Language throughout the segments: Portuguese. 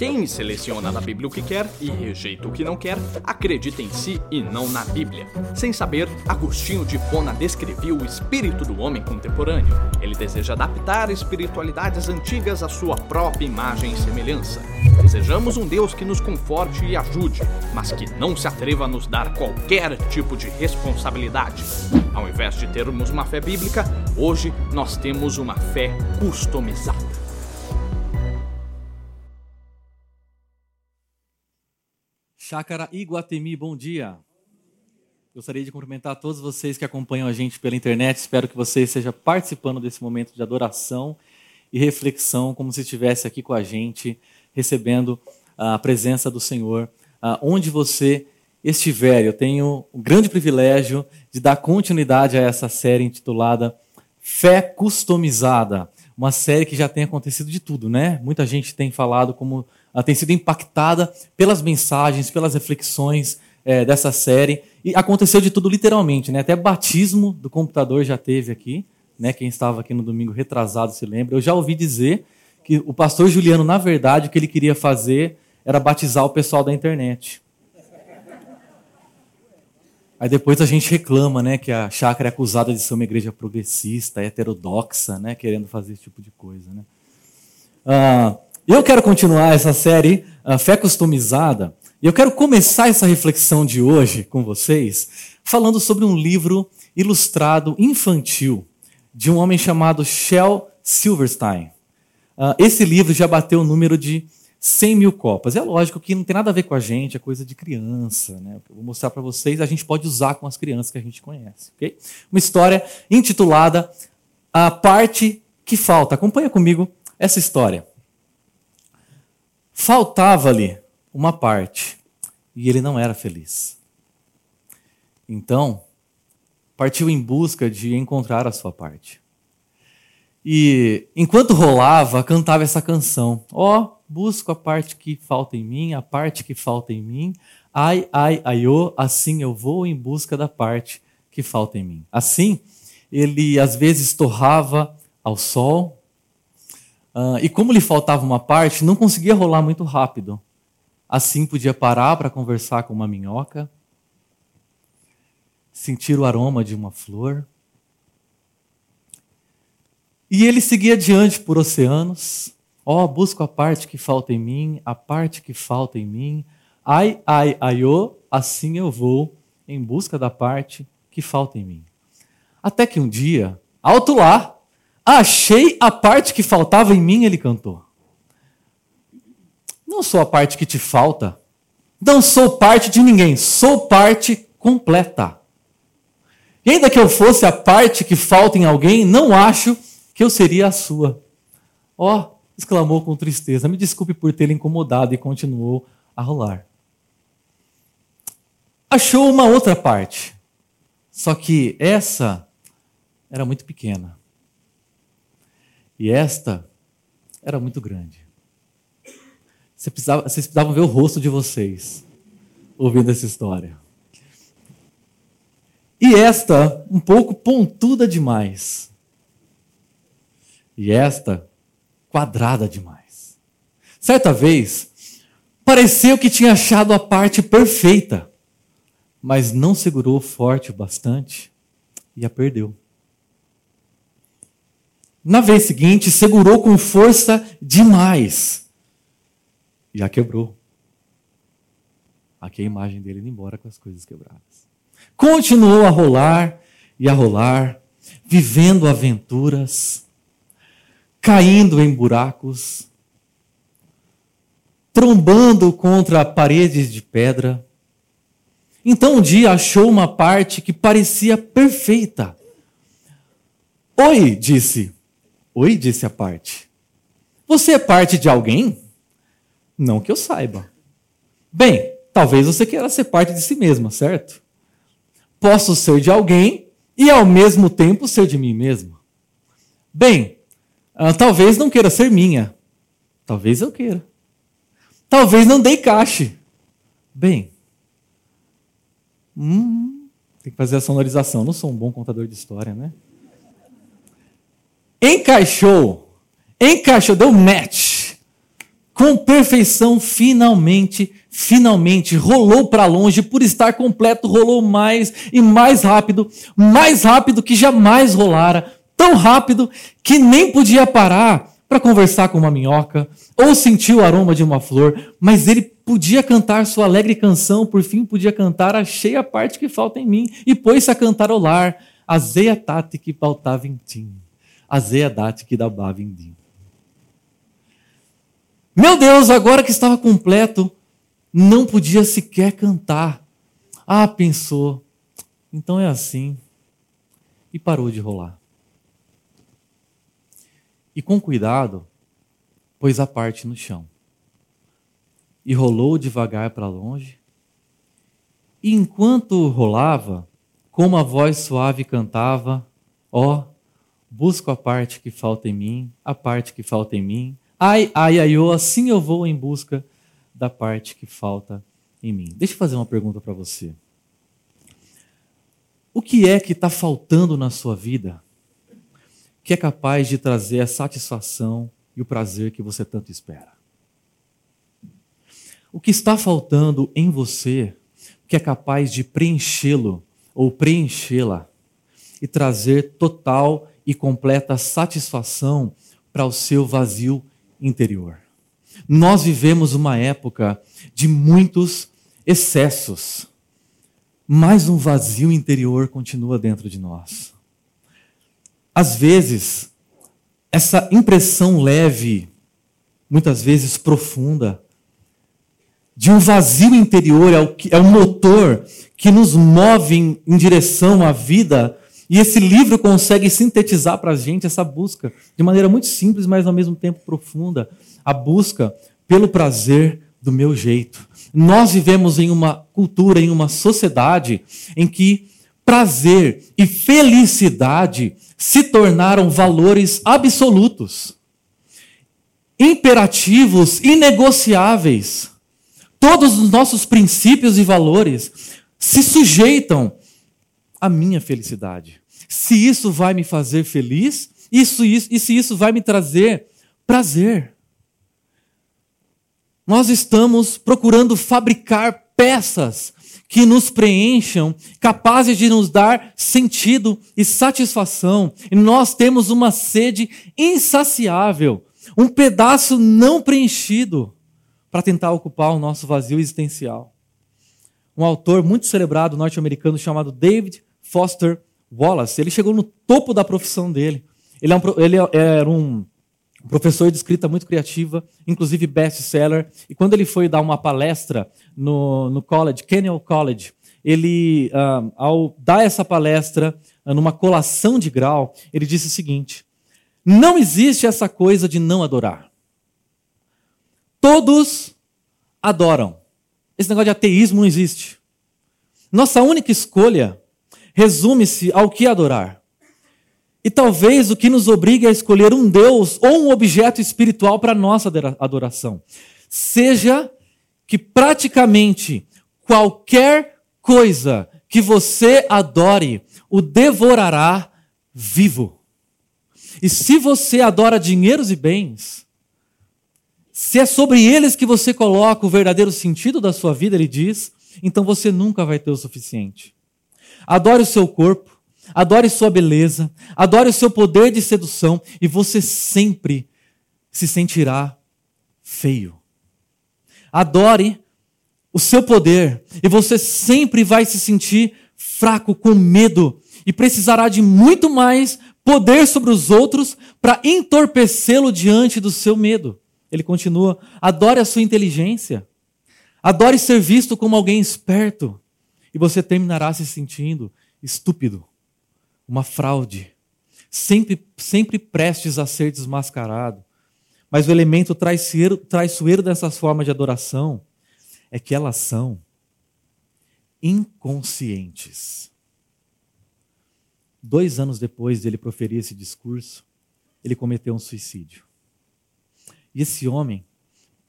Quem seleciona da Bíblia o que quer e rejeita o que não quer, acredita em si e não na Bíblia. Sem saber, Agostinho de Pona descrevia o espírito do homem contemporâneo. Ele deseja adaptar espiritualidades antigas à sua própria imagem e semelhança. Desejamos um Deus que nos conforte e ajude, mas que não se atreva a nos dar qualquer tipo de responsabilidade. Ao invés de termos uma fé bíblica, hoje nós temos uma fé customizada. Chácara Iguatemi, bom dia. Gostaria de cumprimentar todos vocês que acompanham a gente pela internet. Espero que você esteja participando desse momento de adoração e reflexão, como se estivesse aqui com a gente, recebendo a presença do Senhor, onde você estiver. Eu tenho o grande privilégio de dar continuidade a essa série intitulada Fé Customizada. Uma série que já tem acontecido de tudo, né? Muita gente tem falado como ela tem sido impactada pelas mensagens, pelas reflexões é, dessa série. E aconteceu de tudo literalmente, né? Até batismo do computador já teve aqui, né? Quem estava aqui no domingo retrasado se lembra. Eu já ouvi dizer que o pastor Juliano, na verdade, o que ele queria fazer era batizar o pessoal da internet. Aí depois a gente reclama, né, que a chácara é acusada de ser uma igreja progressista, heterodoxa, né, querendo fazer esse tipo de coisa, né. Ah, eu quero continuar essa série Fé Customizada e eu quero começar essa reflexão de hoje com vocês falando sobre um livro ilustrado infantil de um homem chamado Shel Silverstein. Uh, esse livro já bateu o número de 100 mil copas. É lógico que não tem nada a ver com a gente, é coisa de criança. Né? Eu vou mostrar para vocês, a gente pode usar com as crianças que a gente conhece. Okay? Uma história intitulada A Parte que Falta. Acompanha comigo essa história. Faltava-lhe uma parte e ele não era feliz. Então, partiu em busca de encontrar a sua parte. E enquanto rolava, cantava essa canção: Ó, oh, busco a parte que falta em mim, a parte que falta em mim. Ai, ai, aiô, assim eu vou em busca da parte que falta em mim. Assim, ele às vezes torrava ao sol, Uh, e como lhe faltava uma parte, não conseguia rolar muito rápido. Assim podia parar para conversar com uma minhoca, sentir o aroma de uma flor. E ele seguia adiante por oceanos. Ó, oh, busco a parte que falta em mim, a parte que falta em mim. Ai, ai, aiô, assim eu vou em busca da parte que falta em mim. Até que um dia, alto lá, Achei a parte que faltava em mim, ele cantou. Não sou a parte que te falta. Não sou parte de ninguém. Sou parte completa. E ainda que eu fosse a parte que falta em alguém, não acho que eu seria a sua. Ó, oh, exclamou com tristeza. Me desculpe por tê-lo incomodado e continuou a rolar. Achou uma outra parte. Só que essa era muito pequena. E esta era muito grande. Você precisava, vocês precisavam ver o rosto de vocês ouvindo essa história. E esta, um pouco pontuda demais. E esta, quadrada demais. Certa vez, pareceu que tinha achado a parte perfeita, mas não segurou forte o bastante e a perdeu. Na vez seguinte, segurou com força demais. Já quebrou. Aqui é a imagem dele indo embora com as coisas quebradas. Continuou a rolar e a rolar, vivendo aventuras, caindo em buracos, trombando contra paredes de pedra. Então um dia achou uma parte que parecia perfeita. Oi, disse. Oi, disse a parte. Você é parte de alguém? Não que eu saiba. Bem, talvez você queira ser parte de si mesma, certo? Posso ser de alguém e ao mesmo tempo ser de mim mesmo. Bem, uh, talvez não queira ser minha. Talvez eu queira. Talvez não dê caixe. Bem, hum, tem que fazer a sonorização. Não sou um bom contador de história, né? Encaixou. Encaixou, deu match. Com perfeição, finalmente, finalmente rolou para longe, por estar completo, rolou mais e mais rápido, mais rápido que jamais rolara, tão rápido que nem podia parar para conversar com uma minhoca ou sentir o aroma de uma flor, mas ele podia cantar sua alegre canção, por fim podia cantar achei a parte que falta em mim. E pôs-se a cantarolar, azeia tate que pautava em tim, azeia date que dabava em dim. Meu Deus, agora que estava completo, não podia sequer cantar. Ah, pensou, então é assim. E parou de rolar. E com cuidado, pôs a parte no chão. E rolou devagar para longe. E enquanto rolava, com uma voz suave cantava: Ó, oh, busco a parte que falta em mim, a parte que falta em mim, Ai, ai, ai, eu, assim eu vou em busca da parte que falta em mim. Deixa eu fazer uma pergunta para você. O que é que está faltando na sua vida que é capaz de trazer a satisfação e o prazer que você tanto espera? O que está faltando em você que é capaz de preenchê-lo ou preenchê-la e trazer total e completa satisfação para o seu vazio interior. Nós vivemos uma época de muitos excessos, mas um vazio interior continua dentro de nós. Às vezes, essa impressão leve, muitas vezes profunda, de um vazio interior é o, que, é o motor que nos move em, em direção à vida e esse livro consegue sintetizar para a gente essa busca de maneira muito simples, mas ao mesmo tempo profunda a busca pelo prazer do meu jeito. Nós vivemos em uma cultura, em uma sociedade em que prazer e felicidade se tornaram valores absolutos, imperativos, inegociáveis. Todos os nossos princípios e valores se sujeitam à minha felicidade se isso vai me fazer feliz, isso, isso, e se isso vai me trazer prazer. Nós estamos procurando fabricar peças que nos preencham, capazes de nos dar sentido e satisfação. E nós temos uma sede insaciável, um pedaço não preenchido para tentar ocupar o nosso vazio existencial. Um autor muito celebrado norte-americano chamado David Foster Wallace, ele chegou no topo da profissão dele. Ele, é um, ele é, era um professor de escrita muito criativa, inclusive best-seller. E quando ele foi dar uma palestra no, no college, Kenyon College, ele, uh, ao dar essa palestra uh, numa colação de grau, ele disse o seguinte: Não existe essa coisa de não adorar. Todos adoram. Esse negócio de ateísmo não existe. Nossa única escolha resume-se ao que adorar. E talvez o que nos obrigue a escolher um Deus ou um objeto espiritual para nossa adoração seja que praticamente qualquer coisa que você adore o devorará vivo. E se você adora dinheiros e bens, se é sobre eles que você coloca o verdadeiro sentido da sua vida, ele diz, então você nunca vai ter o suficiente. Adore o seu corpo, adore sua beleza, adore o seu poder de sedução e você sempre se sentirá feio. Adore o seu poder e você sempre vai se sentir fraco, com medo e precisará de muito mais poder sobre os outros para entorpecê-lo diante do seu medo. Ele continua: adore a sua inteligência, adore ser visto como alguém esperto, e você terminará se sentindo estúpido, uma fraude, sempre, sempre prestes a ser desmascarado. Mas o elemento traiçoeiro, traiçoeiro dessas formas de adoração é que elas são inconscientes. Dois anos depois de ele proferir esse discurso, ele cometeu um suicídio. E esse homem,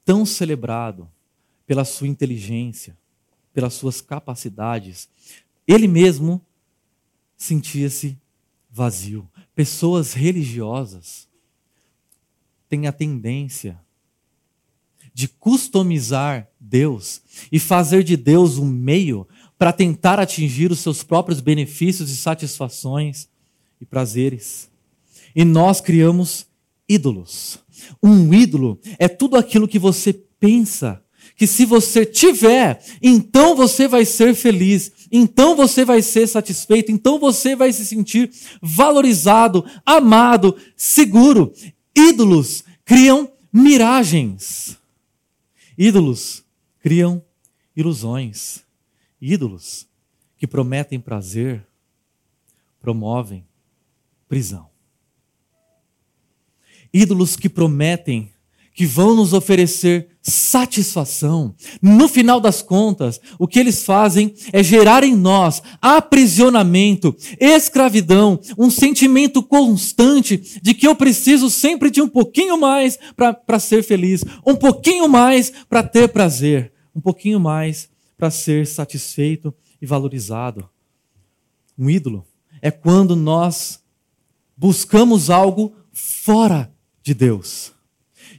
tão celebrado pela sua inteligência, pelas suas capacidades, ele mesmo sentia-se vazio. Pessoas religiosas têm a tendência de customizar Deus e fazer de Deus um meio para tentar atingir os seus próprios benefícios e satisfações e prazeres. E nós criamos ídolos. Um ídolo é tudo aquilo que você pensa que se você tiver, então você vai ser feliz, então você vai ser satisfeito, então você vai se sentir valorizado, amado, seguro. Ídolos criam miragens. Ídolos criam ilusões. Ídolos que prometem prazer promovem prisão. Ídolos que prometem que vão nos oferecer satisfação. No final das contas, o que eles fazem é gerar em nós aprisionamento, escravidão, um sentimento constante de que eu preciso sempre de um pouquinho mais para ser feliz, um pouquinho mais para ter prazer, um pouquinho mais para ser satisfeito e valorizado. Um ídolo é quando nós buscamos algo fora de Deus.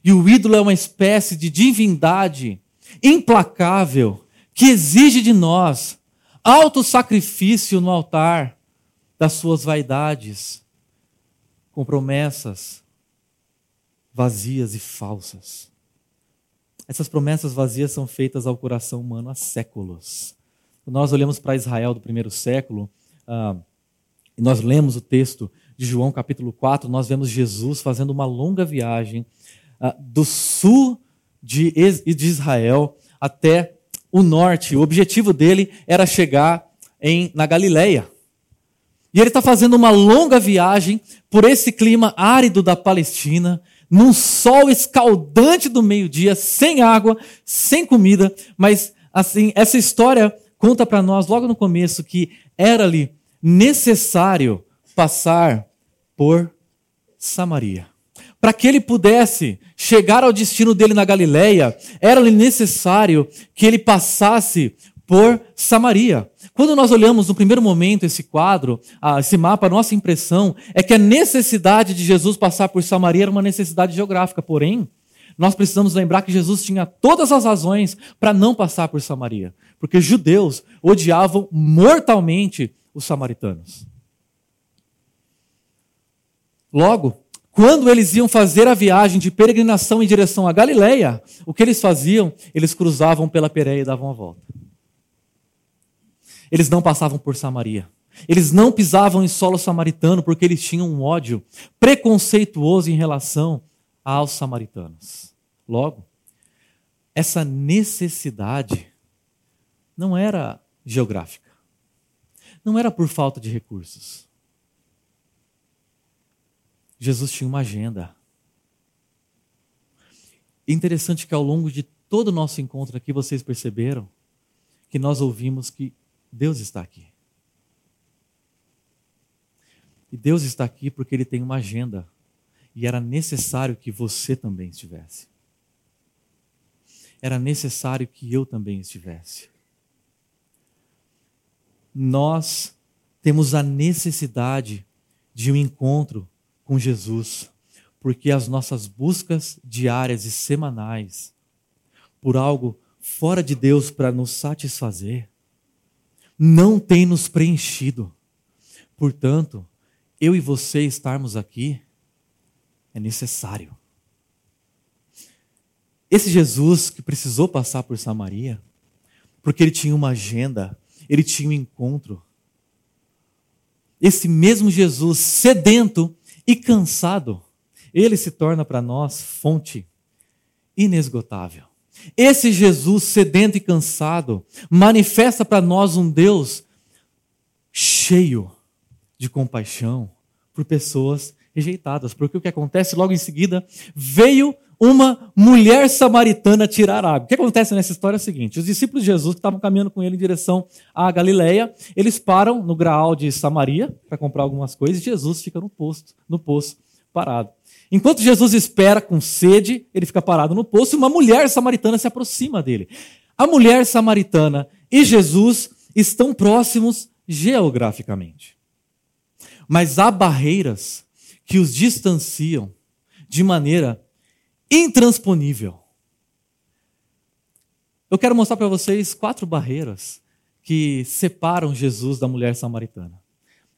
E o ídolo é uma espécie de divindade implacável que exige de nós autossacrifício no altar das suas vaidades, com promessas vazias e falsas. Essas promessas vazias são feitas ao coração humano há séculos. Quando nós olhamos para Israel do primeiro século, ah, e nós lemos o texto de João capítulo 4, nós vemos Jesus fazendo uma longa viagem do sul de, de Israel até o norte. O objetivo dele era chegar em, na Galileia. E ele está fazendo uma longa viagem por esse clima árido da Palestina, num sol escaldante do meio-dia, sem água, sem comida, mas assim, essa história conta para nós logo no começo que era-lhe necessário passar por Samaria. Para que ele pudesse chegar ao destino dele na Galileia, era-lhe necessário que ele passasse por Samaria. Quando nós olhamos no primeiro momento esse quadro, esse mapa, a nossa impressão é que a necessidade de Jesus passar por Samaria era uma necessidade geográfica. Porém, nós precisamos lembrar que Jesus tinha todas as razões para não passar por Samaria, porque judeus odiavam mortalmente os samaritanos. Logo, quando eles iam fazer a viagem de peregrinação em direção à Galileia, o que eles faziam? Eles cruzavam pela Pereia e davam a volta. Eles não passavam por Samaria. Eles não pisavam em solo samaritano porque eles tinham um ódio preconceituoso em relação aos samaritanos. Logo, essa necessidade não era geográfica. Não era por falta de recursos. Jesus tinha uma agenda. Interessante que ao longo de todo o nosso encontro aqui, vocês perceberam que nós ouvimos que Deus está aqui. E Deus está aqui porque Ele tem uma agenda. E era necessário que você também estivesse. Era necessário que eu também estivesse. Nós temos a necessidade de um encontro com Jesus, porque as nossas buscas diárias e semanais por algo fora de Deus para nos satisfazer não tem nos preenchido. Portanto, eu e você estarmos aqui é necessário. Esse Jesus que precisou passar por Samaria, porque ele tinha uma agenda, ele tinha um encontro. Esse mesmo Jesus sedento e cansado, ele se torna para nós fonte inesgotável. Esse Jesus sedento e cansado manifesta para nós um Deus cheio de compaixão por pessoas rejeitadas, porque o que acontece logo em seguida, veio uma mulher samaritana tirar água. O que acontece nessa história é o seguinte: os discípulos de Jesus que estavam caminhando com ele em direção à Galileia, eles param no graal de Samaria para comprar algumas coisas e Jesus fica no posto, no poço, parado. Enquanto Jesus espera com sede, ele fica parado no poço e uma mulher samaritana se aproxima dele. A mulher samaritana e Jesus estão próximos geograficamente. Mas há barreiras que os distanciam de maneira intransponível. Eu quero mostrar para vocês quatro barreiras que separam Jesus da mulher samaritana.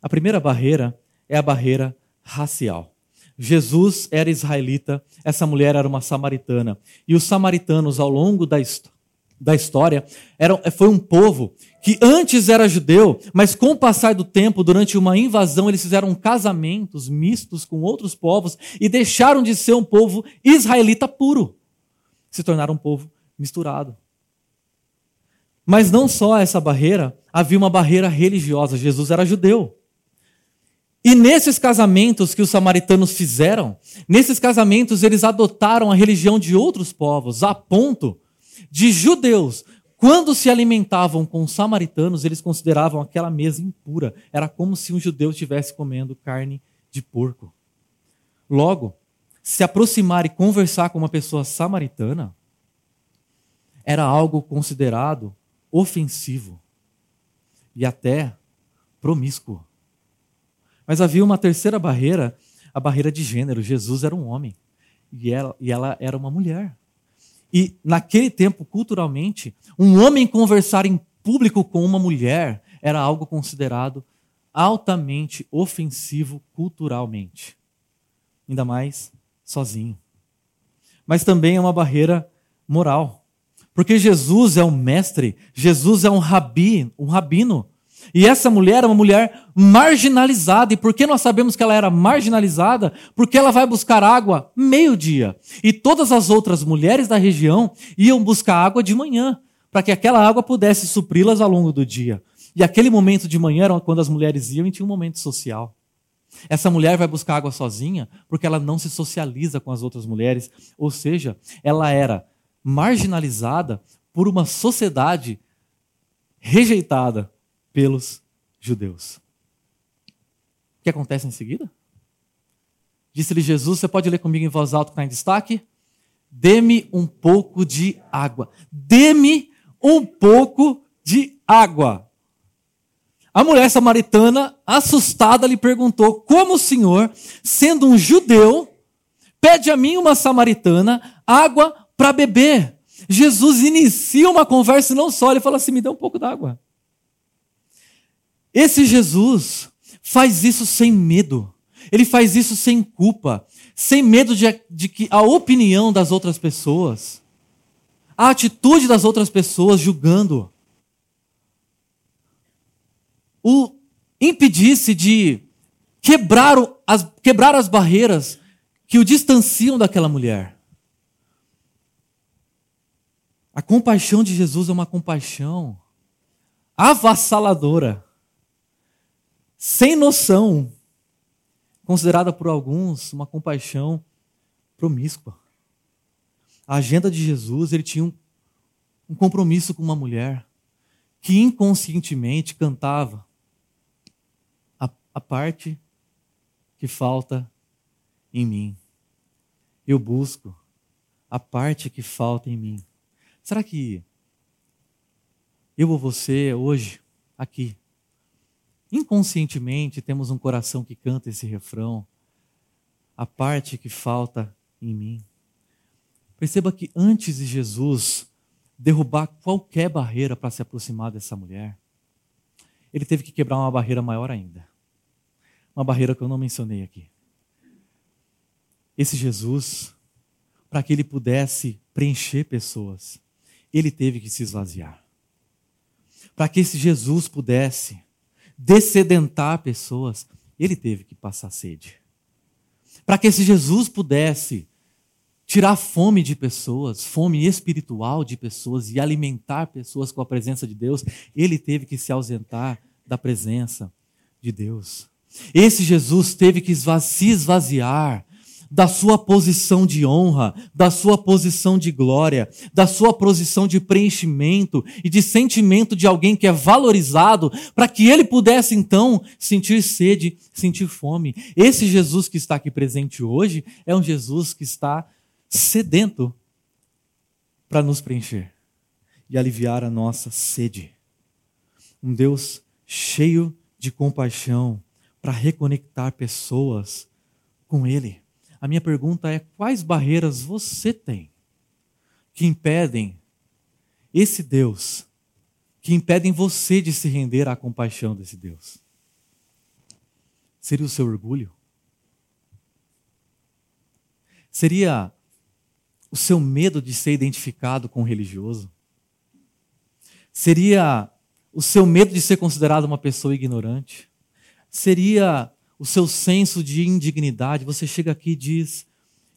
A primeira barreira é a barreira racial. Jesus era israelita, essa mulher era uma samaritana. E os samaritanos, ao longo da, da história, eram, foi um povo que antes era judeu, mas com o passar do tempo, durante uma invasão, eles fizeram casamentos mistos com outros povos e deixaram de ser um povo israelita puro. Se tornaram um povo misturado. Mas não só essa barreira, havia uma barreira religiosa. Jesus era judeu. E nesses casamentos que os samaritanos fizeram, nesses casamentos eles adotaram a religião de outros povos, a ponto de judeus, quando se alimentavam com samaritanos, eles consideravam aquela mesa impura. Era como se um judeu estivesse comendo carne de porco. Logo, se aproximar e conversar com uma pessoa samaritana era algo considerado ofensivo e até promíscuo. Mas havia uma terceira barreira, a barreira de gênero. Jesus era um homem e ela, e ela era uma mulher. E naquele tempo, culturalmente, um homem conversar em público com uma mulher era algo considerado altamente ofensivo culturalmente. Ainda mais sozinho. Mas também é uma barreira moral. Porque Jesus é um mestre, Jesus é um rabi, um rabino. E essa mulher é uma mulher marginalizada. E por que nós sabemos que ela era marginalizada? Porque ela vai buscar água meio-dia. E todas as outras mulheres da região iam buscar água de manhã, para que aquela água pudesse supri-las ao longo do dia. E aquele momento de manhã era quando as mulheres iam e tinha um momento social. Essa mulher vai buscar água sozinha porque ela não se socializa com as outras mulheres. Ou seja, ela era marginalizada por uma sociedade rejeitada pelos judeus. O que acontece em seguida? Disse-lhe Jesus, você pode ler comigo em voz alta que está em destaque? Dê-me um pouco de água. Dê-me um pouco de água. A mulher samaritana, assustada, lhe perguntou: Como o senhor, sendo um judeu, pede a mim, uma samaritana, água para beber? Jesus inicia uma conversa e não só, ele fala assim: Me dê um pouco d'água. Esse Jesus faz isso sem medo. Ele faz isso sem culpa, sem medo de, de que a opinião das outras pessoas, a atitude das outras pessoas julgando, o impedisse de quebrar as, quebrar as barreiras que o distanciam daquela mulher. A compaixão de Jesus é uma compaixão avassaladora sem noção, considerada por alguns uma compaixão promíscua. A agenda de Jesus, ele tinha um, um compromisso com uma mulher que inconscientemente cantava a, a parte que falta em mim. Eu busco a parte que falta em mim. Será que eu ou você hoje, aqui, inconscientemente temos um coração que canta esse refrão, a parte que falta em mim. Perceba que antes de Jesus derrubar qualquer barreira para se aproximar dessa mulher, ele teve que quebrar uma barreira maior ainda. Uma barreira que eu não mencionei aqui. Esse Jesus, para que ele pudesse preencher pessoas, ele teve que se esvaziar. Para que esse Jesus pudesse dessedentar pessoas, ele teve que passar sede. Para que esse Jesus pudesse tirar fome de pessoas, fome espiritual de pessoas e alimentar pessoas com a presença de Deus, ele teve que se ausentar da presença de Deus. Esse Jesus teve que se esvaziar da sua posição de honra, da sua posição de glória, da sua posição de preenchimento e de sentimento de alguém que é valorizado, para que ele pudesse então sentir sede, sentir fome. Esse Jesus que está aqui presente hoje é um Jesus que está sedento para nos preencher e aliviar a nossa sede. Um Deus cheio de compaixão para reconectar pessoas com Ele. A minha pergunta é: quais barreiras você tem que impedem esse Deus que impedem você de se render à compaixão desse Deus? Seria o seu orgulho? Seria o seu medo de ser identificado com o religioso? Seria o seu medo de ser considerado uma pessoa ignorante? Seria o seu senso de indignidade? Você chega aqui e diz: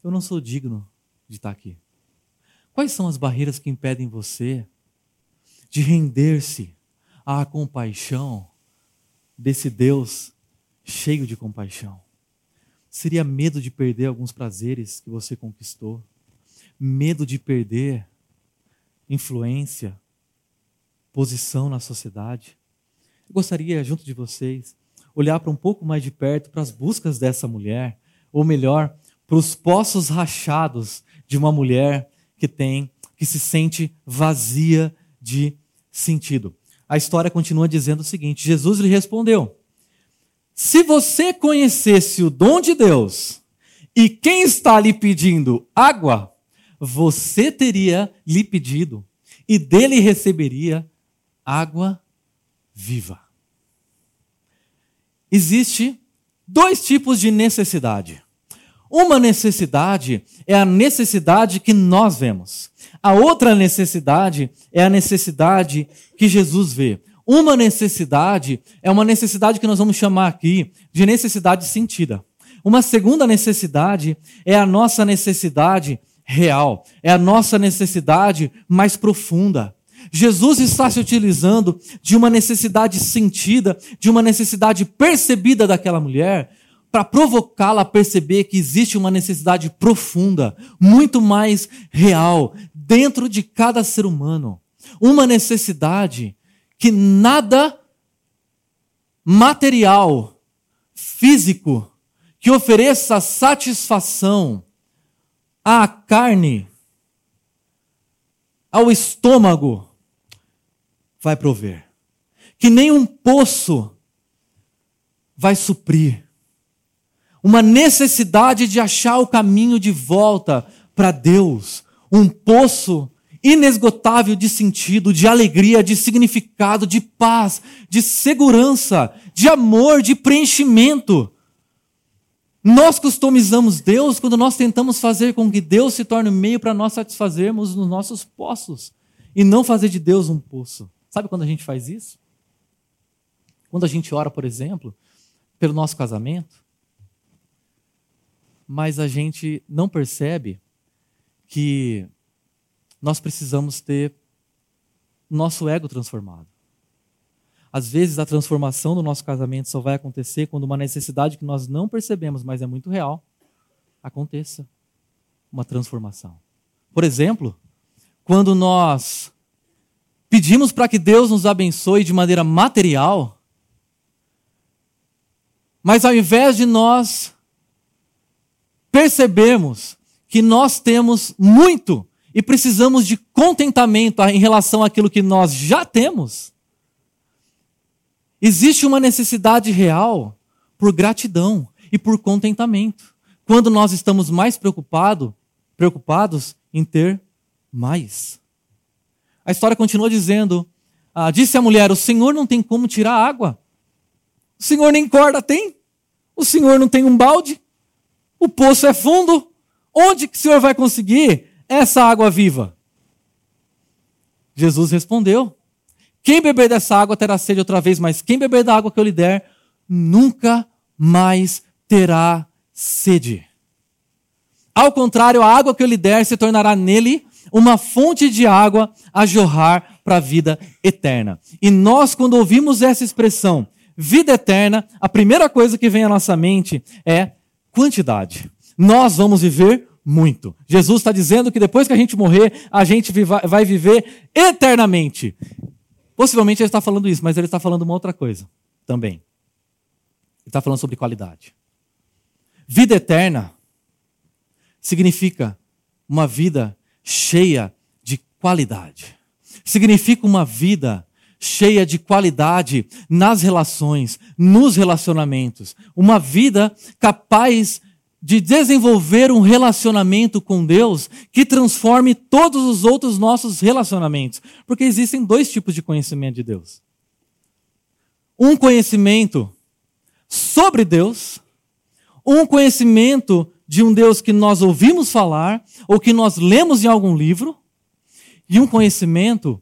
Eu não sou digno de estar aqui. Quais são as barreiras que impedem você de render-se à compaixão desse Deus cheio de compaixão? Seria medo de perder alguns prazeres que você conquistou? Medo de perder influência, posição na sociedade? Eu gostaria, junto de vocês, olhar para um pouco mais de perto para as buscas dessa mulher, ou melhor, para os poços rachados de uma mulher que tem, que se sente vazia de sentido. A história continua dizendo o seguinte: Jesus lhe respondeu: Se você conhecesse o dom de Deus e quem está lhe pedindo água, você teria lhe pedido e dele receberia água viva. Existe dois tipos de necessidade. Uma necessidade é a necessidade que nós vemos. A outra necessidade é a necessidade que Jesus vê. Uma necessidade é uma necessidade que nós vamos chamar aqui de necessidade sentida. Uma segunda necessidade é a nossa necessidade real, é a nossa necessidade mais profunda. Jesus está se utilizando de uma necessidade sentida, de uma necessidade percebida daquela mulher, para provocá-la a perceber que existe uma necessidade profunda, muito mais real, dentro de cada ser humano. Uma necessidade que nada material, físico, que ofereça satisfação à carne, ao estômago, vai prover. Que nenhum poço vai suprir. Uma necessidade de achar o caminho de volta para Deus. Um poço inesgotável de sentido, de alegria, de significado, de paz, de segurança, de amor, de preenchimento. Nós customizamos Deus quando nós tentamos fazer com que Deus se torne meio para nós satisfazermos os nossos poços e não fazer de Deus um poço. Sabe quando a gente faz isso? Quando a gente ora, por exemplo, pelo nosso casamento, mas a gente não percebe que nós precisamos ter nosso ego transformado. Às vezes a transformação do nosso casamento só vai acontecer quando uma necessidade que nós não percebemos, mas é muito real, aconteça uma transformação. Por exemplo, quando nós pedimos para que Deus nos abençoe de maneira material, mas ao invés de nós percebermos que nós temos muito e precisamos de contentamento em relação àquilo que nós já temos, existe uma necessidade real por gratidão e por contentamento. Quando nós estamos mais preocupado, preocupados em ter mais. A história continua dizendo: ah, disse a mulher: O Senhor não tem como tirar água. O Senhor nem corda tem. O Senhor não tem um balde. O poço é fundo. Onde que o Senhor vai conseguir essa água viva? Jesus respondeu: Quem beber dessa água terá sede outra vez, mas quem beber da água que eu lhe der, nunca mais terá sede. Ao contrário, a água que eu lhe der se tornará nele uma fonte de água a jorrar para a vida eterna. E nós, quando ouvimos essa expressão, vida eterna, a primeira coisa que vem à nossa mente é quantidade. Nós vamos viver muito. Jesus está dizendo que depois que a gente morrer, a gente vai viver eternamente. Possivelmente ele está falando isso, mas ele está falando uma outra coisa também. Ele está falando sobre qualidade. Vida eterna significa uma vida cheia de qualidade. Significa uma vida cheia de qualidade nas relações, nos relacionamentos. Uma vida capaz de desenvolver um relacionamento com Deus que transforme todos os outros nossos relacionamentos. Porque existem dois tipos de conhecimento de Deus: um conhecimento sobre Deus, um conhecimento de um Deus que nós ouvimos falar ou que nós lemos em algum livro, e um conhecimento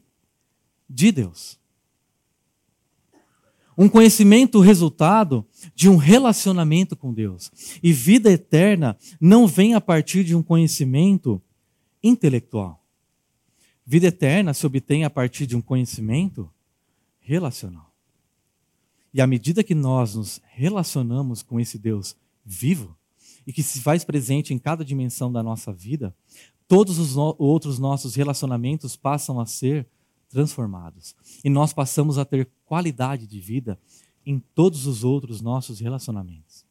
de Deus. Um conhecimento resultado de um relacionamento com Deus. E vida eterna não vem a partir de um conhecimento intelectual. Vida eterna se obtém a partir de um conhecimento relacional. E à medida que nós nos relacionamos com esse Deus vivo e que se faz presente em cada dimensão da nossa vida, todos os no outros nossos relacionamentos passam a ser transformados. E nós passamos a ter qualidade de vida em todos os outros nossos relacionamentos.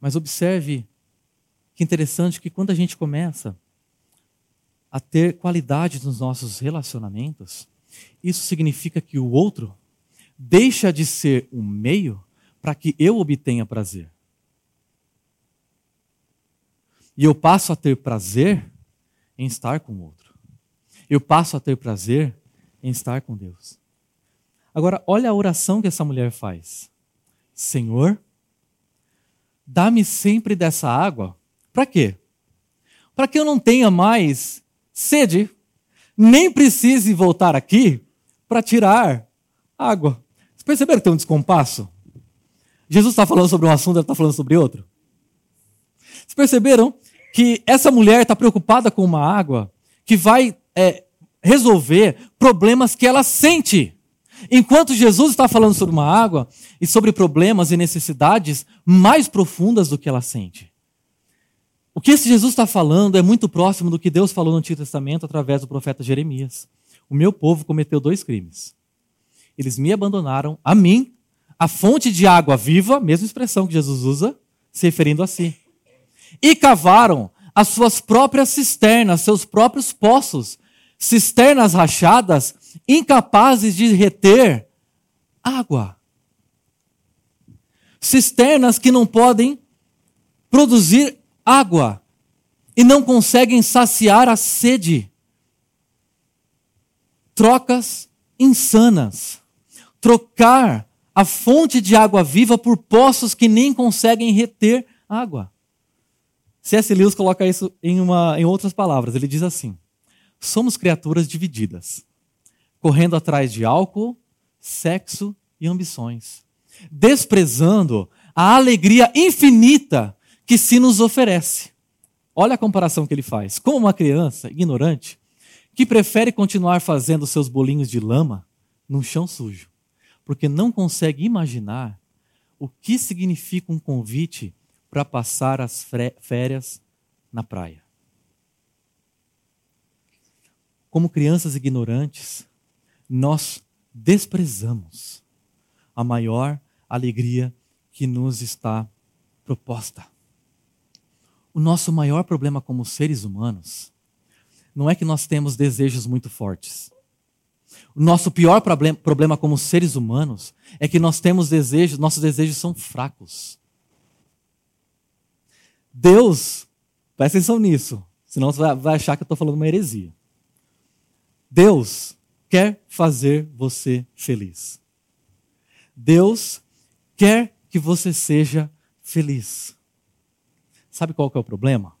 Mas observe que interessante que quando a gente começa a ter qualidade nos nossos relacionamentos, isso significa que o outro deixa de ser um meio para que eu obtenha prazer. E eu passo a ter prazer em estar com o outro. Eu passo a ter prazer em estar com Deus. Agora, olha a oração que essa mulher faz. Senhor, dá-me sempre dessa água. Para quê? Para que eu não tenha mais sede, nem precise voltar aqui para tirar água. Vocês perceberam que tem um descompasso? Jesus está falando sobre um assunto, ela está falando sobre outro. Vocês perceberam que essa mulher está preocupada com uma água que vai é, resolver problemas que ela sente. Enquanto Jesus está falando sobre uma água e sobre problemas e necessidades mais profundas do que ela sente. O que esse Jesus está falando é muito próximo do que Deus falou no Antigo Testamento através do profeta Jeremias. O meu povo cometeu dois crimes. Eles me abandonaram, a mim, a fonte de água viva, mesma expressão que Jesus usa, se referindo a si. E cavaram as suas próprias cisternas, seus próprios poços, cisternas rachadas, incapazes de reter água. Cisternas que não podem produzir água e não conseguem saciar a sede. Trocas insanas. Trocar a fonte de água viva por poços que nem conseguem reter água. C.S. Lewis coloca isso em, uma, em outras palavras. Ele diz assim: somos criaturas divididas, correndo atrás de álcool, sexo e ambições, desprezando a alegria infinita que se nos oferece. Olha a comparação que ele faz. Como uma criança ignorante que prefere continuar fazendo seus bolinhos de lama num chão sujo, porque não consegue imaginar o que significa um convite para passar as férias na praia. Como crianças ignorantes, nós desprezamos a maior alegria que nos está proposta. O nosso maior problema como seres humanos não é que nós temos desejos muito fortes. O nosso pior problema como seres humanos é que nós temos desejos, nossos desejos são fracos. Deus, presta atenção nisso, senão você vai achar que eu estou falando uma heresia. Deus quer fazer você feliz. Deus quer que você seja feliz. Sabe qual é o problema?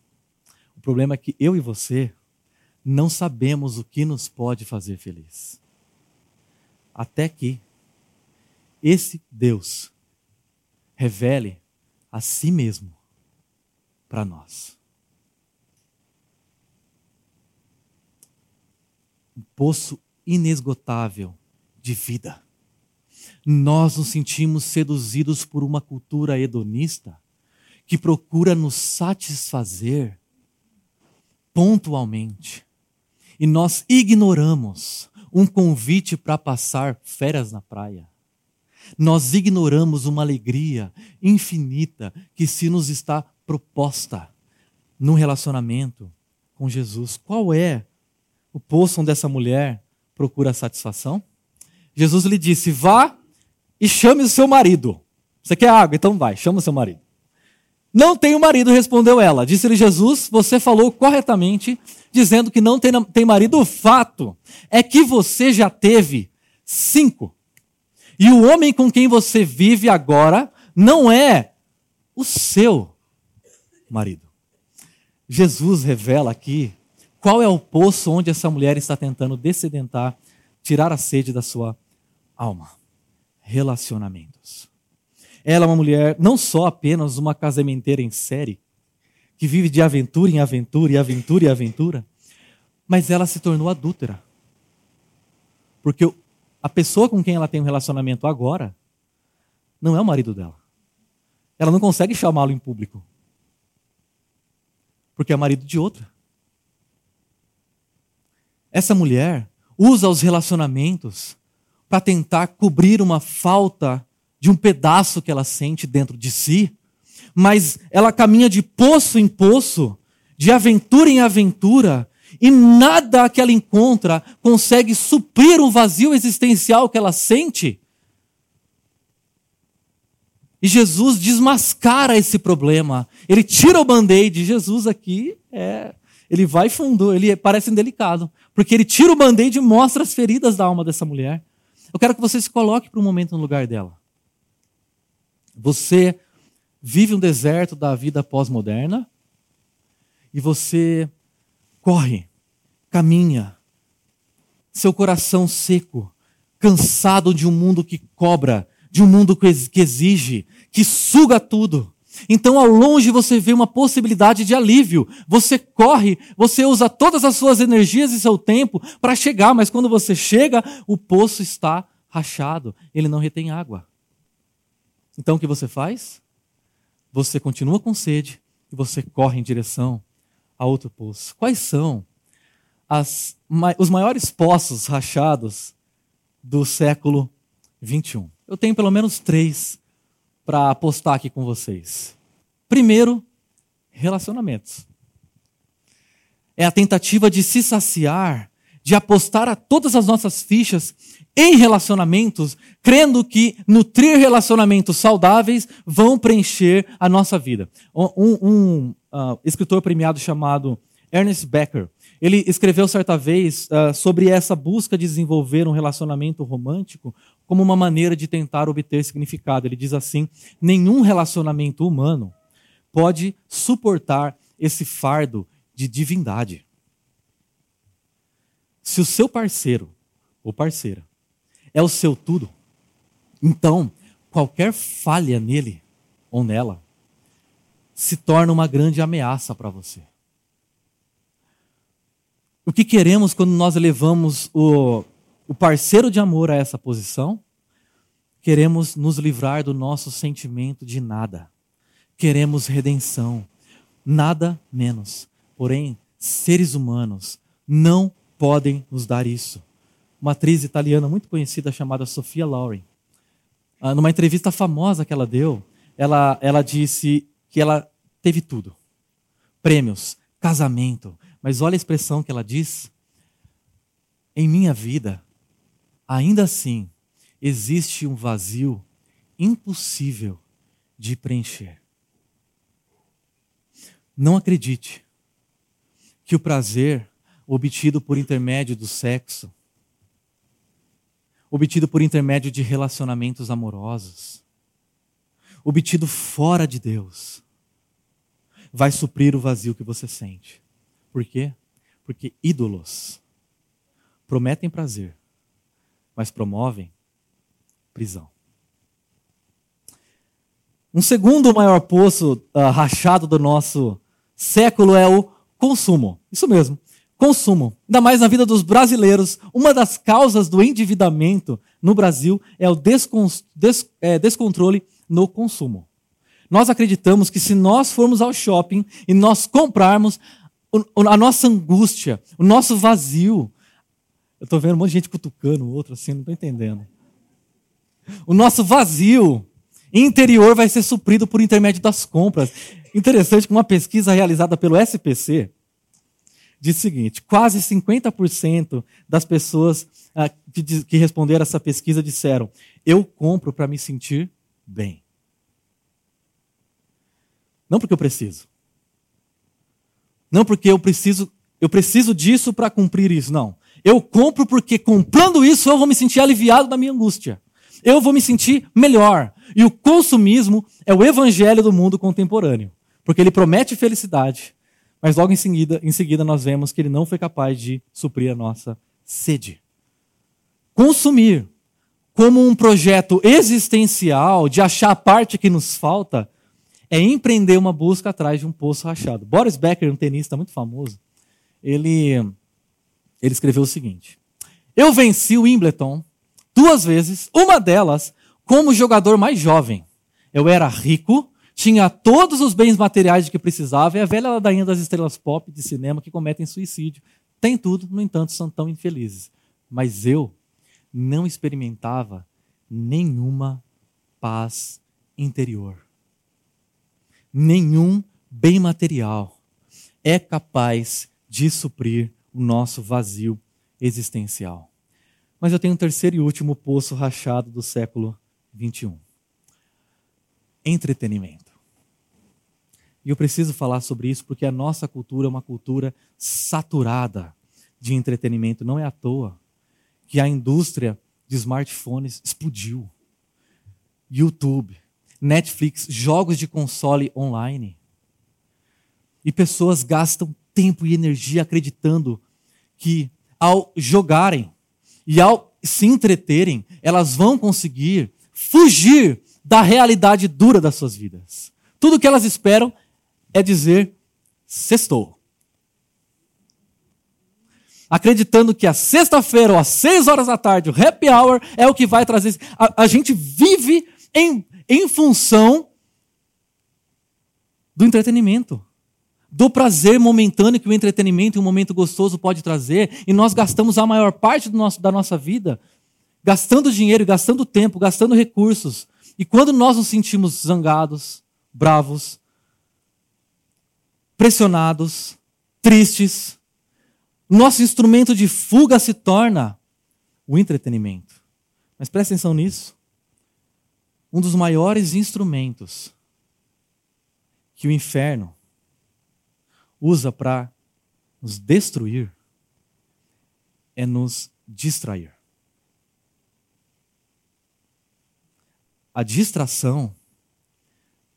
O problema é que eu e você não sabemos o que nos pode fazer feliz. Até que esse Deus revele a si mesmo para nós. Um poço inesgotável de vida. Nós nos sentimos seduzidos por uma cultura hedonista que procura nos satisfazer pontualmente. E nós ignoramos um convite para passar férias na praia. Nós ignoramos uma alegria infinita que se nos está proposta num relacionamento com Jesus. Qual é o poço onde essa mulher procura satisfação? Jesus lhe disse: Vá e chame o seu marido. Você quer água? Então vai, chama seu marido. Não tenho marido, respondeu ela. Disse-lhe Jesus: Você falou corretamente, dizendo que não tem, tem marido. O fato é que você já teve cinco. E o homem com quem você vive agora não é o seu marido. Jesus revela aqui qual é o poço onde essa mulher está tentando descedentar, tirar a sede da sua alma. Relacionamentos. Ela é uma mulher, não só apenas uma casamenteira em série, que vive de aventura em aventura e aventura e aventura, mas ela se tornou adúltera. Porque a pessoa com quem ela tem um relacionamento agora não é o marido dela. Ela não consegue chamá-lo em público. Porque é marido de outra. Essa mulher usa os relacionamentos para tentar cobrir uma falta de um pedaço que ela sente dentro de si, mas ela caminha de poço em poço, de aventura em aventura, e nada que ela encontra consegue suprir o vazio existencial que ela sente. E Jesus desmascara esse problema. Ele tira o band-aid. Jesus aqui é. Ele vai fundo, ele parece indelicado. Porque ele tira o band-aid e mostra as feridas da alma dessa mulher. Eu quero que você se coloque por um momento no lugar dela. Você vive um deserto da vida pós-moderna e você corre, caminha, seu coração seco, cansado de um mundo que cobra, de um mundo que exige, que suga tudo. Então, ao longe, você vê uma possibilidade de alívio. Você corre, você usa todas as suas energias e seu tempo para chegar, mas quando você chega, o poço está rachado, ele não retém água. Então o que você faz? Você continua com sede e você corre em direção a outro poço. Quais são as, os maiores poços rachados do século 21? Eu tenho pelo menos três para apostar aqui com vocês. Primeiro, relacionamentos. É a tentativa de se saciar, de apostar a todas as nossas fichas em relacionamentos, crendo que nutrir relacionamentos saudáveis vão preencher a nossa vida. Um, um uh, escritor premiado chamado Ernest Becker, ele escreveu certa vez uh, sobre essa busca de desenvolver um relacionamento romântico como uma maneira de tentar obter significado. Ele diz assim: nenhum relacionamento humano pode suportar esse fardo de divindade. Se o seu parceiro ou parceira é o seu tudo. Então, qualquer falha nele ou nela se torna uma grande ameaça para você. O que queremos quando nós elevamos o, o parceiro de amor a essa posição? Queremos nos livrar do nosso sentimento de nada. Queremos redenção. Nada menos. Porém, seres humanos não podem nos dar isso uma atriz italiana muito conhecida chamada Sofia Loren. Ah, numa entrevista famosa que ela deu, ela, ela disse que ela teve tudo: prêmios, casamento. Mas olha a expressão que ela diz: em minha vida, ainda assim, existe um vazio impossível de preencher. Não acredite que o prazer obtido por intermédio do sexo obtido por intermédio de relacionamentos amorosos, obtido fora de Deus, vai suprir o vazio que você sente. Por quê? Porque ídolos prometem prazer, mas promovem prisão. Um segundo maior poço uh, rachado do nosso século é o consumo. Isso mesmo consumo. Ainda mais na vida dos brasileiros, uma das causas do endividamento no Brasil é o é, descontrole no consumo. Nós acreditamos que se nós formos ao shopping e nós comprarmos a nossa angústia, o nosso vazio, eu estou vendo um monte de gente cutucando o outro assim, não estou entendendo. O nosso vazio interior vai ser suprido por intermédio das compras. Interessante que uma pesquisa realizada pelo SPC, diz o seguinte: quase 50% das pessoas ah, que, que responderam essa pesquisa disseram: eu compro para me sentir bem. Não porque eu preciso. Não porque eu preciso, eu preciso disso para cumprir isso, não. Eu compro porque comprando isso eu vou me sentir aliviado da minha angústia. Eu vou me sentir melhor. E o consumismo é o evangelho do mundo contemporâneo, porque ele promete felicidade, mas logo em seguida, em seguida nós vemos que ele não foi capaz de suprir a nossa sede. Consumir como um projeto existencial de achar a parte que nos falta é empreender uma busca atrás de um poço rachado. Boris Becker, um tenista muito famoso, ele, ele escreveu o seguinte: Eu venci o Wimbledon duas vezes, uma delas como jogador mais jovem. Eu era rico, tinha todos os bens materiais de que precisava e a velha ladainha das estrelas pop de cinema que cometem suicídio. Tem tudo, no entanto, são tão infelizes. Mas eu não experimentava nenhuma paz interior nenhum bem material é capaz de suprir o nosso vazio existencial. Mas eu tenho um terceiro e último poço rachado do século 21. Entretenimento. E eu preciso falar sobre isso porque a nossa cultura é uma cultura saturada de entretenimento. Não é à toa que a indústria de smartphones explodiu. YouTube, Netflix, jogos de console online. E pessoas gastam tempo e energia acreditando que ao jogarem e ao se entreterem, elas vão conseguir fugir da realidade dura das suas vidas. Tudo que elas esperam é dizer sextou. Acreditando que a sexta-feira ou às seis horas da tarde, o happy hour, é o que vai trazer. A, a gente vive em em função do entretenimento, do prazer momentâneo que o entretenimento e um momento gostoso pode trazer, e nós gastamos a maior parte nosso, da nossa vida gastando dinheiro, gastando tempo, gastando recursos. E quando nós nos sentimos zangados, bravos, pressionados, tristes, nosso instrumento de fuga se torna o entretenimento. Mas presta atenção nisso um dos maiores instrumentos que o inferno usa para nos destruir é nos distrair. A distração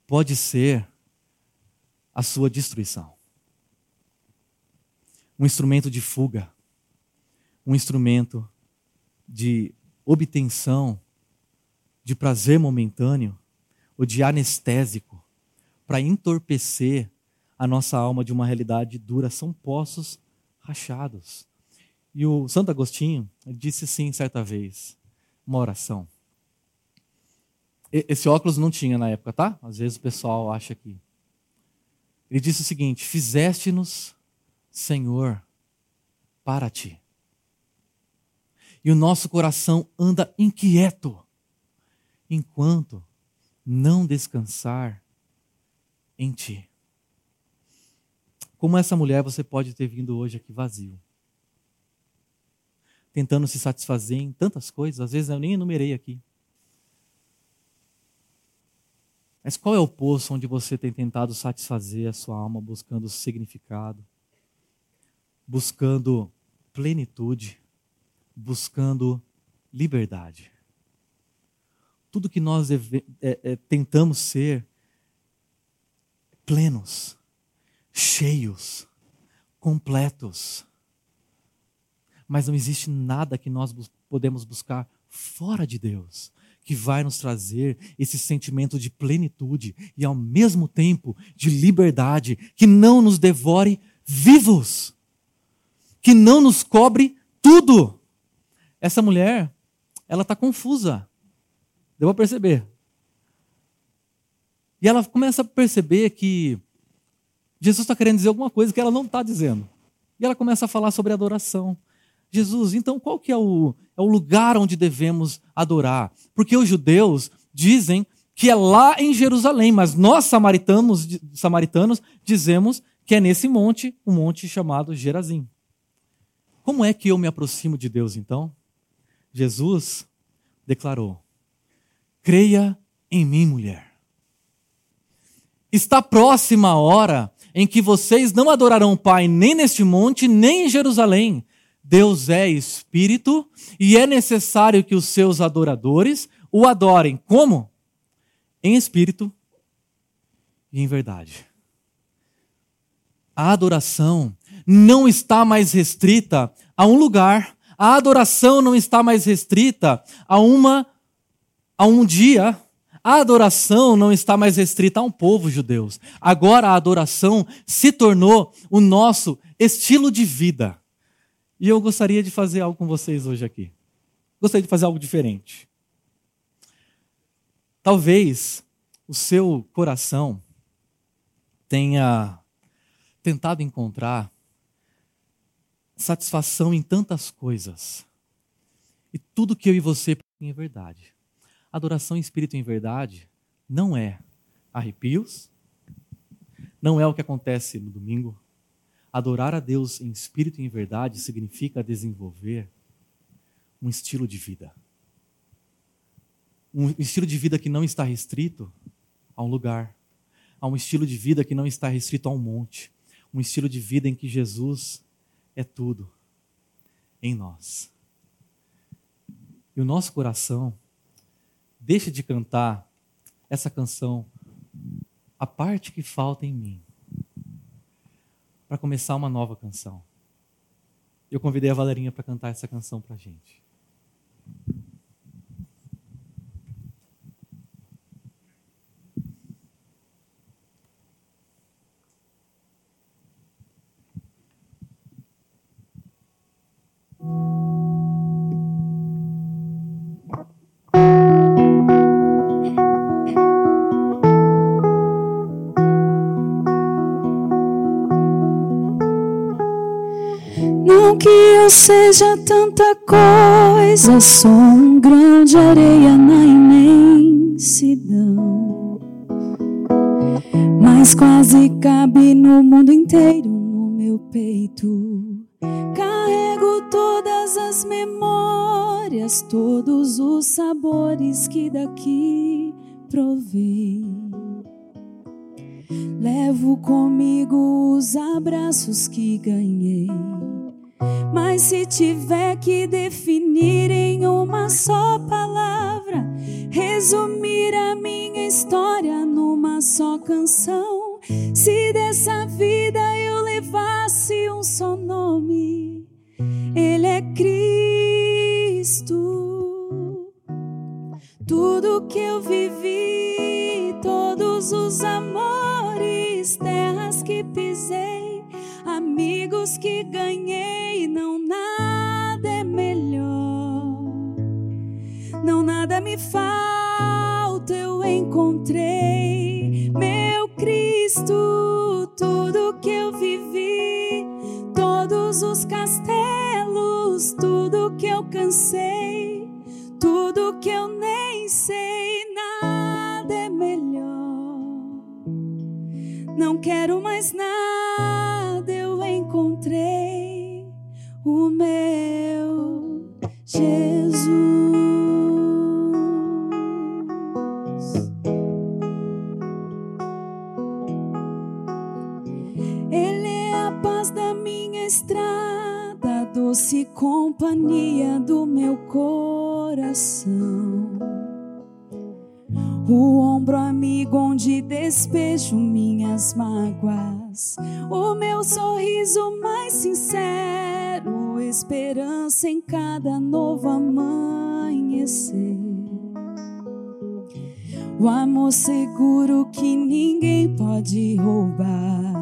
pode ser a sua destruição. Um instrumento de fuga, um instrumento de obtenção de prazer momentâneo ou de anestésico para entorpecer a nossa alma de uma realidade dura são poços rachados. E o Santo Agostinho disse assim certa vez, uma oração. Esse óculos não tinha na época, tá? Às vezes o pessoal acha que. Ele disse o seguinte: Fizeste-nos, Senhor, para ti. E o nosso coração anda inquieto enquanto não descansar em ti. Como essa mulher, você pode ter vindo hoje aqui vazio, tentando se satisfazer em tantas coisas, às vezes eu nem enumerei aqui. Mas qual é o poço onde você tem tentado satisfazer a sua alma buscando significado, buscando plenitude, buscando liberdade? tudo que nós deve, é, é, tentamos ser plenos, cheios, completos. Mas não existe nada que nós podemos buscar fora de Deus que vai nos trazer esse sentimento de plenitude e ao mesmo tempo de liberdade, que não nos devore vivos, que não nos cobre tudo. Essa mulher, ela está confusa. Deu para perceber. E ela começa a perceber que Jesus está querendo dizer alguma coisa que ela não está dizendo. E ela começa a falar sobre adoração. Jesus, então qual que é o, é o lugar onde devemos adorar? Porque os judeus dizem que é lá em Jerusalém, mas nós samaritanos, samaritanos dizemos que é nesse monte, um monte chamado Gerazim. Como é que eu me aproximo de Deus então? Jesus declarou: Creia em mim, mulher. Está próxima a hora em que vocês não adorarão o Pai nem neste monte, nem em Jerusalém. Deus é espírito e é necessário que os seus adoradores o adorem. Como? Em espírito e em verdade. A adoração não está mais restrita a um lugar, a adoração não está mais restrita a uma a um dia, a adoração não está mais restrita a um povo judeu. Agora a adoração se tornou o nosso estilo de vida. E eu gostaria de fazer algo com vocês hoje aqui. Gostaria de fazer algo diferente. Talvez o seu coração tenha tentado encontrar satisfação em tantas coisas. E tudo que eu e você tem é verdade. Adoração em espírito em verdade não é arrepios, não é o que acontece no domingo. Adorar a Deus em espírito e em verdade significa desenvolver um estilo de vida. Um estilo de vida que não está restrito a um lugar, a um estilo de vida que não está restrito a um monte, um estilo de vida em que Jesus é tudo em nós. E o nosso coração deixa de cantar essa canção, a parte que falta em mim, para começar uma nova canção. Eu convidei a Valerinha para cantar essa canção para a gente. Seja tanta coisa, sou um grão de areia na imensidão. Mas quase cabe no mundo inteiro no meu peito. Carrego todas as memórias, todos os sabores que daqui provei. Levo comigo os abraços que ganhei mas se tiver que definir em uma só palavra, resumir a minha história numa só canção, se dessa vida eu levasse um só nome, Ele é Cristo. Tudo que eu vivi, todos os amores, terras que pisei, amigos que ganhei não nada é melhor. Não nada me falta, eu encontrei meu Cristo, tudo que eu vivi, todos os castelos, tudo que eu cansei, tudo que eu nem sei, nada é melhor. Não quero mais nada, eu encontrei o meu Jesus. Ele é a paz da minha estrada, doce companhia do meu coração. O ombro amigo onde despejo minhas mágoas, o meu sorriso mais sincero esperança em cada novo amanhecer. O amor seguro que ninguém pode roubar.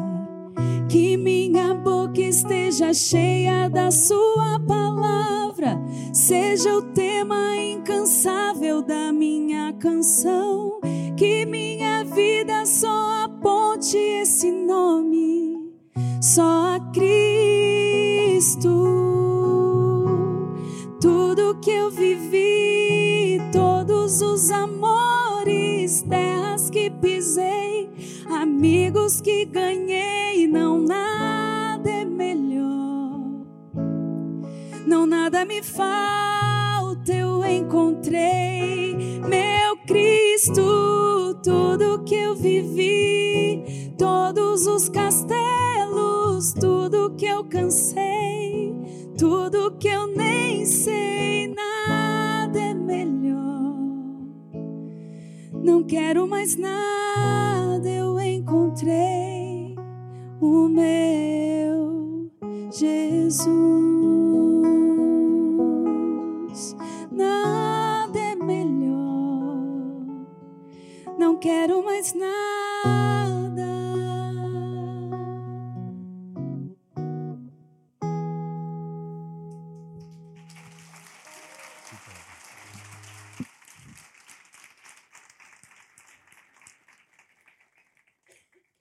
Que minha boca esteja cheia da Sua palavra, seja o tema incansável da minha canção. Que minha vida só aponte esse nome, só a Cristo tudo que eu vivi, todos os amores, terras que pisei, amigos que ganhei, não nada melhor. Não nada me falta, eu encontrei meu Cristo, tudo que eu vivi todos os castelos, tudo que eu cansei, tudo que eu nem sei, nada é melhor. Não quero mais nada, eu encontrei o meu Jesus. Nada é melhor, não quero mais nada.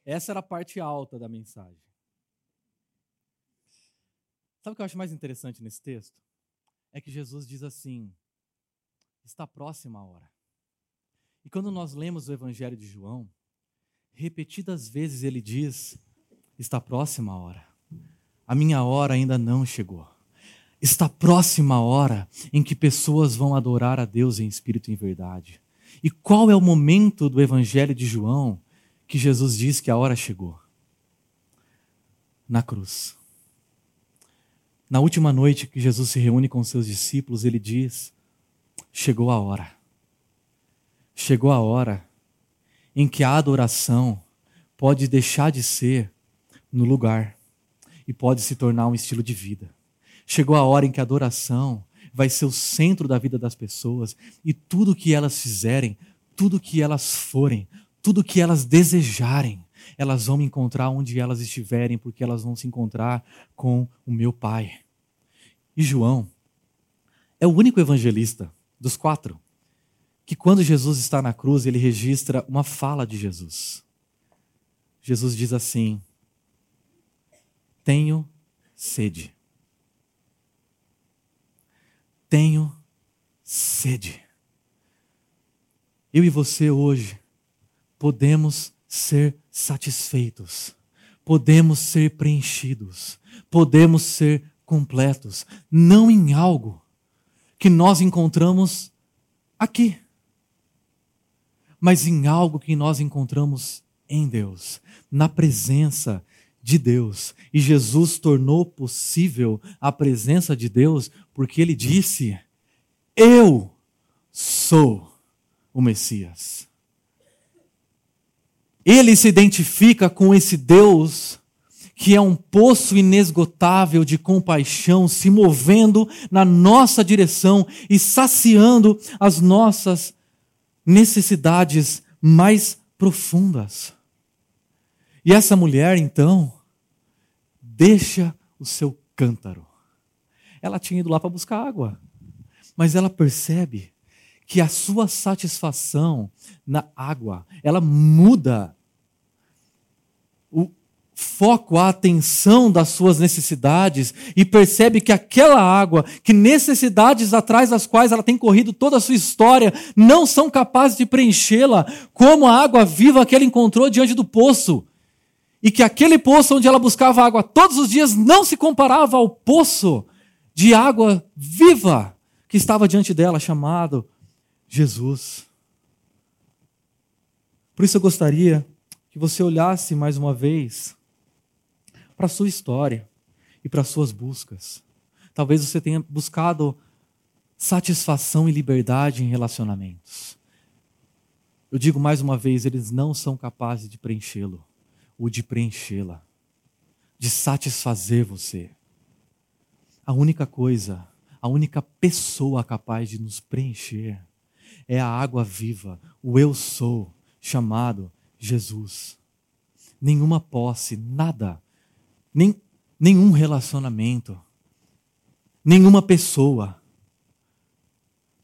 Essa era a parte alta da mensagem. Sabe o que eu acho mais interessante nesse texto? É que Jesus diz assim: está próxima a hora. E quando nós lemos o Evangelho de João, repetidas vezes ele diz: está próxima a hora. A minha hora ainda não chegou. Está próxima a hora em que pessoas vão adorar a Deus em espírito e em verdade. E qual é o momento do Evangelho de João que Jesus diz que a hora chegou? Na cruz. Na última noite que Jesus se reúne com seus discípulos, ele diz: Chegou a hora. Chegou a hora em que a adoração pode deixar de ser no lugar e pode se tornar um estilo de vida. Chegou a hora em que a adoração vai ser o centro da vida das pessoas e tudo que elas fizerem, tudo que elas forem, tudo que elas desejarem, elas vão me encontrar onde elas estiverem, porque elas vão se encontrar com o meu Pai. E João é o único evangelista dos quatro que, quando Jesus está na cruz, ele registra uma fala de Jesus. Jesus diz assim: Tenho sede. Tenho sede. Eu e você hoje podemos ser satisfeitos, podemos ser preenchidos, podemos ser completos, não em algo que nós encontramos aqui, mas em algo que nós encontramos em Deus, na presença de Deus. E Jesus tornou possível a presença de Deus porque ele disse: Eu sou o Messias. Ele se identifica com esse Deus que é um poço inesgotável de compaixão, se movendo na nossa direção e saciando as nossas necessidades mais profundas. E essa mulher, então, deixa o seu cântaro. Ela tinha ido lá para buscar água, mas ela percebe que a sua satisfação na água, ela muda o foco, a atenção das suas necessidades e percebe que aquela água, que necessidades atrás das quais ela tem corrido toda a sua história, não são capazes de preenchê-la, como a água viva que ela encontrou diante do poço. E que aquele poço onde ela buscava água todos os dias não se comparava ao poço de água viva que estava diante dela, chamado Jesus. Por isso eu gostaria que você olhasse mais uma vez para a sua história e para as suas buscas. Talvez você tenha buscado satisfação e liberdade em relacionamentos. Eu digo mais uma vez, eles não são capazes de preenchê-lo, ou de preenchê-la, de satisfazer você. A única coisa, a única pessoa capaz de nos preencher é a água viva, o eu sou, chamado Jesus. Nenhuma posse, nada, nem, nenhum relacionamento, nenhuma pessoa.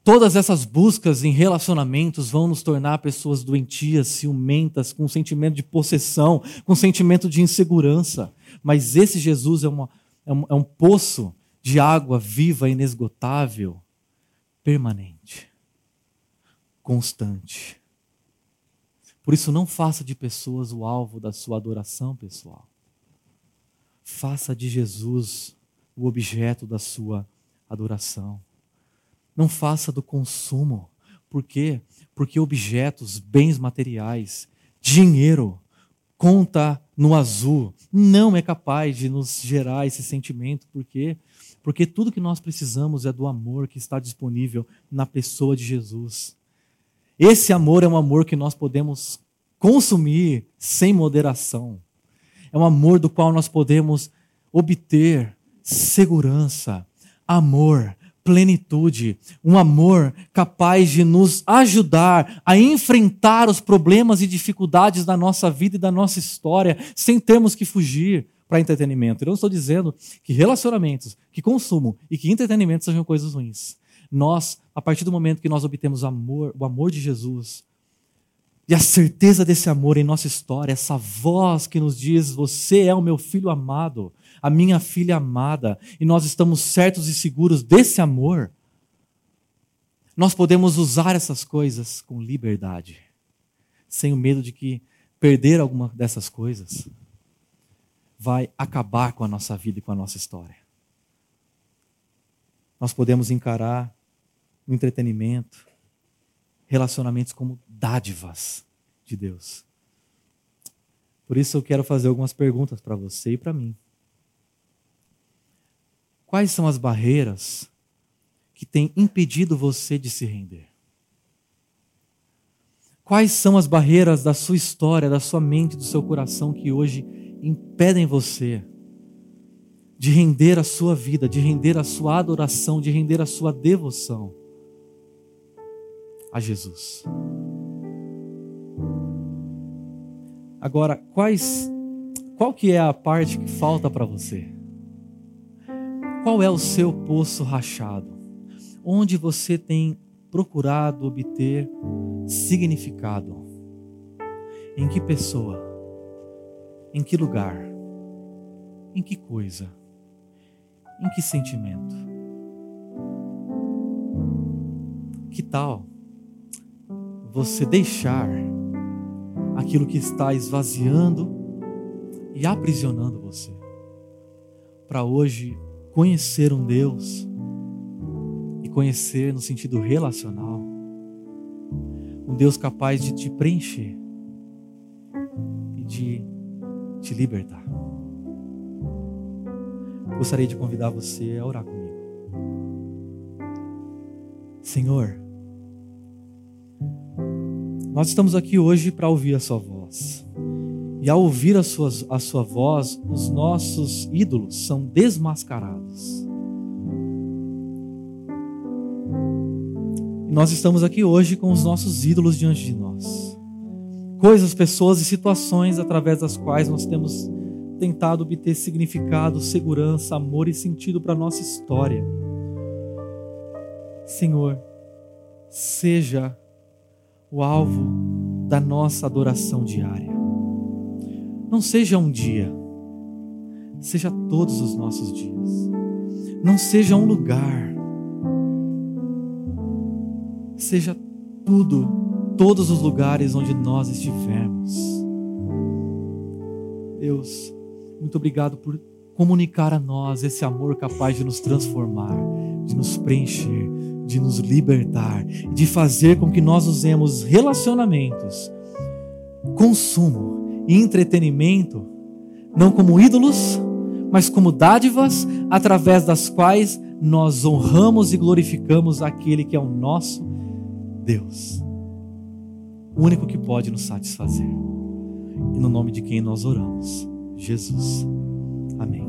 Todas essas buscas em relacionamentos vão nos tornar pessoas doentias, ciumentas, com sentimento de possessão, com sentimento de insegurança. Mas esse Jesus é, uma, é, um, é um poço de água viva, inesgotável, permanente, constante. Por isso, não faça de pessoas o alvo da sua adoração pessoal. Faça de Jesus o objeto da sua adoração. Não faça do consumo. Por quê? Porque objetos, bens materiais, dinheiro, conta no azul. Não é capaz de nos gerar esse sentimento, por quê? Porque tudo que nós precisamos é do amor que está disponível na pessoa de Jesus. Esse amor é um amor que nós podemos consumir sem moderação. É um amor do qual nós podemos obter segurança, amor, plenitude, um amor capaz de nos ajudar a enfrentar os problemas e dificuldades da nossa vida e da nossa história sem termos que fugir para entretenimento. Eu não estou dizendo que relacionamentos, que consumo e que entretenimento sejam coisas ruins. Nós, a partir do momento que nós obtemos amor, o amor de Jesus, e a certeza desse amor em nossa história, essa voz que nos diz: Você é o meu filho amado, a minha filha amada, e nós estamos certos e seguros desse amor, nós podemos usar essas coisas com liberdade, sem o medo de que perder alguma dessas coisas vai acabar com a nossa vida e com a nossa história. Nós podemos encarar entretenimento, relacionamentos como dádivas de Deus. Por isso eu quero fazer algumas perguntas para você e para mim. Quais são as barreiras que têm impedido você de se render? Quais são as barreiras da sua história, da sua mente, do seu coração que hoje impedem você de render a sua vida, de render a sua adoração, de render a sua devoção a Jesus? Agora, quais qual que é a parte que falta para você? Qual é o seu poço rachado? Onde você tem procurado obter significado? Em que pessoa? Em que lugar? Em que coisa? Em que sentimento? Que tal você deixar aquilo que está esvaziando e aprisionando você para hoje conhecer um Deus e conhecer no sentido relacional, um Deus capaz de te preencher e de te libertar. Gostaria de convidar você a orar comigo. Senhor, nós estamos aqui hoje para ouvir a Sua voz. E ao ouvir a sua, a sua voz, os nossos ídolos são desmascarados. E nós estamos aqui hoje com os nossos ídolos diante de nós. Coisas, pessoas e situações através das quais nós temos tentado obter significado, segurança, amor e sentido para a nossa história. Senhor, seja o alvo da nossa adoração diária. Não seja um dia, seja todos os nossos dias. Não seja um lugar, seja tudo, todos os lugares onde nós estivermos. Deus, muito obrigado por comunicar a nós esse amor capaz de nos transformar, de nos preencher, de nos libertar, de fazer com que nós usemos relacionamentos, consumo, e entretenimento, não como ídolos, mas como dádivas através das quais nós honramos e glorificamos aquele que é o nosso Deus, o único que pode nos satisfazer. E no nome de quem nós oramos, Jesus. Amém.